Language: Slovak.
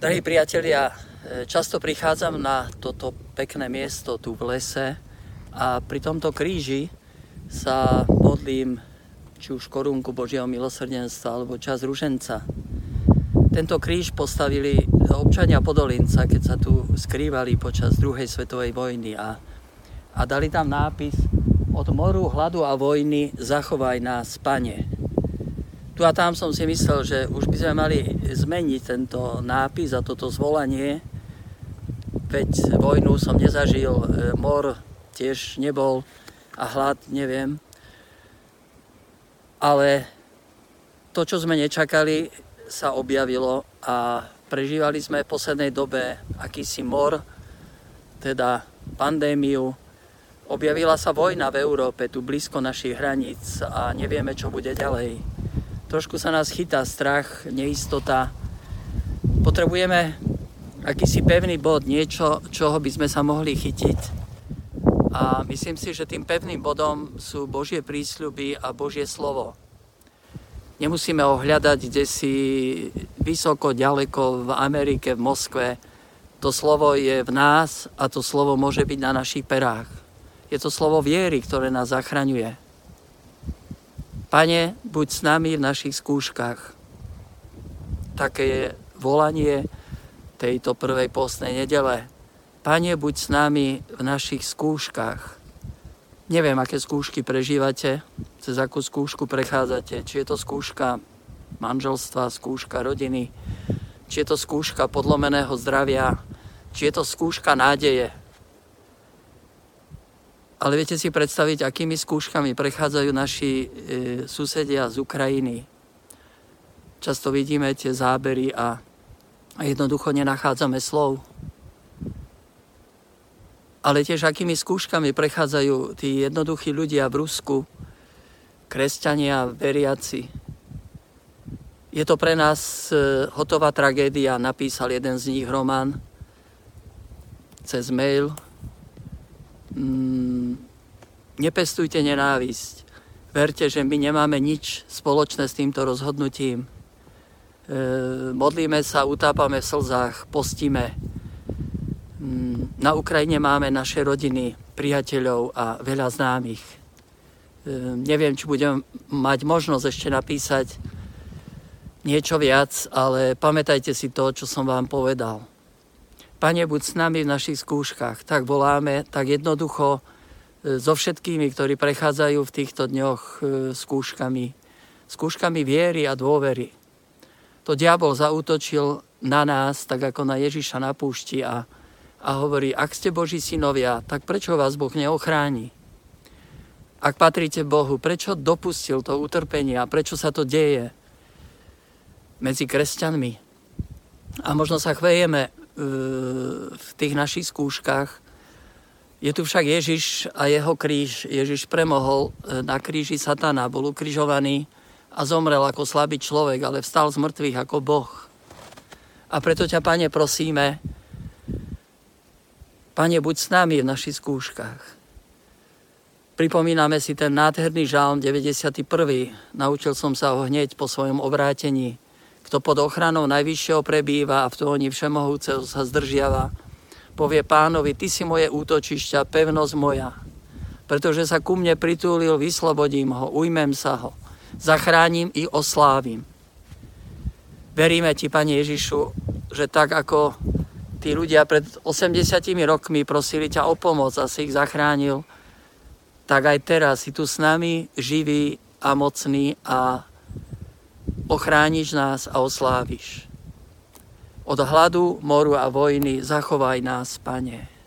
Drahí priatelia, často prichádzam na toto pekné miesto tu v lese a pri tomto kríži sa modlím či už korunku Božieho milosrdenstva alebo čas ruženca. Tento kríž postavili občania Podolinca, keď sa tu skrývali počas druhej svetovej vojny a, a dali tam nápis od moru, hladu a vojny zachovaj nás, pane. Tu a tam som si myslel, že už by sme mali zmeniť tento nápis a toto zvolanie, veď vojnu som nezažil, e, mor tiež nebol a hlad neviem. Ale to, čo sme nečakali, sa objavilo a prežívali sme v poslednej dobe akýsi mor, teda pandémiu. Objavila sa vojna v Európe, tu blízko našich hraníc a nevieme, čo bude ďalej trošku sa nás chytá strach, neistota. Potrebujeme akýsi pevný bod, niečo, čoho by sme sa mohli chytiť. A myslím si, že tým pevným bodom sú Božie prísľuby a Božie slovo. Nemusíme ho hľadať kde si vysoko, ďaleko v Amerike, v Moskve. To slovo je v nás a to slovo môže byť na našich perách. Je to slovo viery, ktoré nás zachraňuje. Pane, buď s nami v našich skúškach. Také je volanie tejto prvej postnej nedele. Pane, buď s nami v našich skúškach. Neviem, aké skúšky prežívate, cez akú skúšku prechádzate. Či je to skúška manželstva, skúška rodiny, či je to skúška podlomeného zdravia, či je to skúška nádeje, ale viete si predstaviť, akými skúškami prechádzajú naši e, susedia z Ukrajiny. Často vidíme tie zábery a, a jednoducho nenachádzame slov. Ale tiež akými skúškami prechádzajú tí jednoduchí ľudia v Rusku, kresťania, veriaci. Je to pre nás e, hotová tragédia, napísal jeden z nich román cez mail, mm, nepestujte nenávisť. Verte, že my nemáme nič spoločné s týmto rozhodnutím. E, modlíme sa, utápame v slzách, postíme. Mm, na Ukrajine máme naše rodiny, priateľov a veľa známych. E, neviem, či budem mať možnosť ešte napísať niečo viac, ale pamätajte si to, čo som vám povedal. Pane, buď s nami v našich skúškach. Tak voláme, tak jednoducho e, so všetkými, ktorí prechádzajú v týchto dňoch e, skúškami. Skúškami viery a dôvery. To diabol zautočil na nás, tak ako na Ježiša na púšti a, a hovorí, ak ste Boží synovia, tak prečo vás Boh neochráni? Ak patríte Bohu, prečo dopustil to utrpenie a prečo sa to deje medzi kresťanmi? A možno sa chvejeme v tých našich skúškach. Je tu však Ježiš a jeho kríž. Ježiš premohol e, na kríži satana, bol ukrižovaný a zomrel ako slabý človek, ale vstal z mŕtvych ako Boh. A preto ťa, Pane, prosíme, Pane, buď s nami v našich skúškach. Pripomíname si ten nádherný žalm 91. Naučil som sa ho hneď po svojom obrátení kto pod ochranou Najvyššieho prebýva a v tóni Všemohúceho sa zdržiava, povie pánovi, ty si moje útočišťa, pevnosť moja. Pretože sa ku mne pritúlil, vyslobodím ho, ujmem sa ho, zachránim i oslávim. Veríme ti, Pane Ježišu, že tak ako tí ľudia pred 80 rokmi prosili ťa o pomoc a si ich zachránil, tak aj teraz si tu s nami živý a mocný a ochrániš nás a osláviš. Od hladu, moru a vojny zachovaj nás, Pane.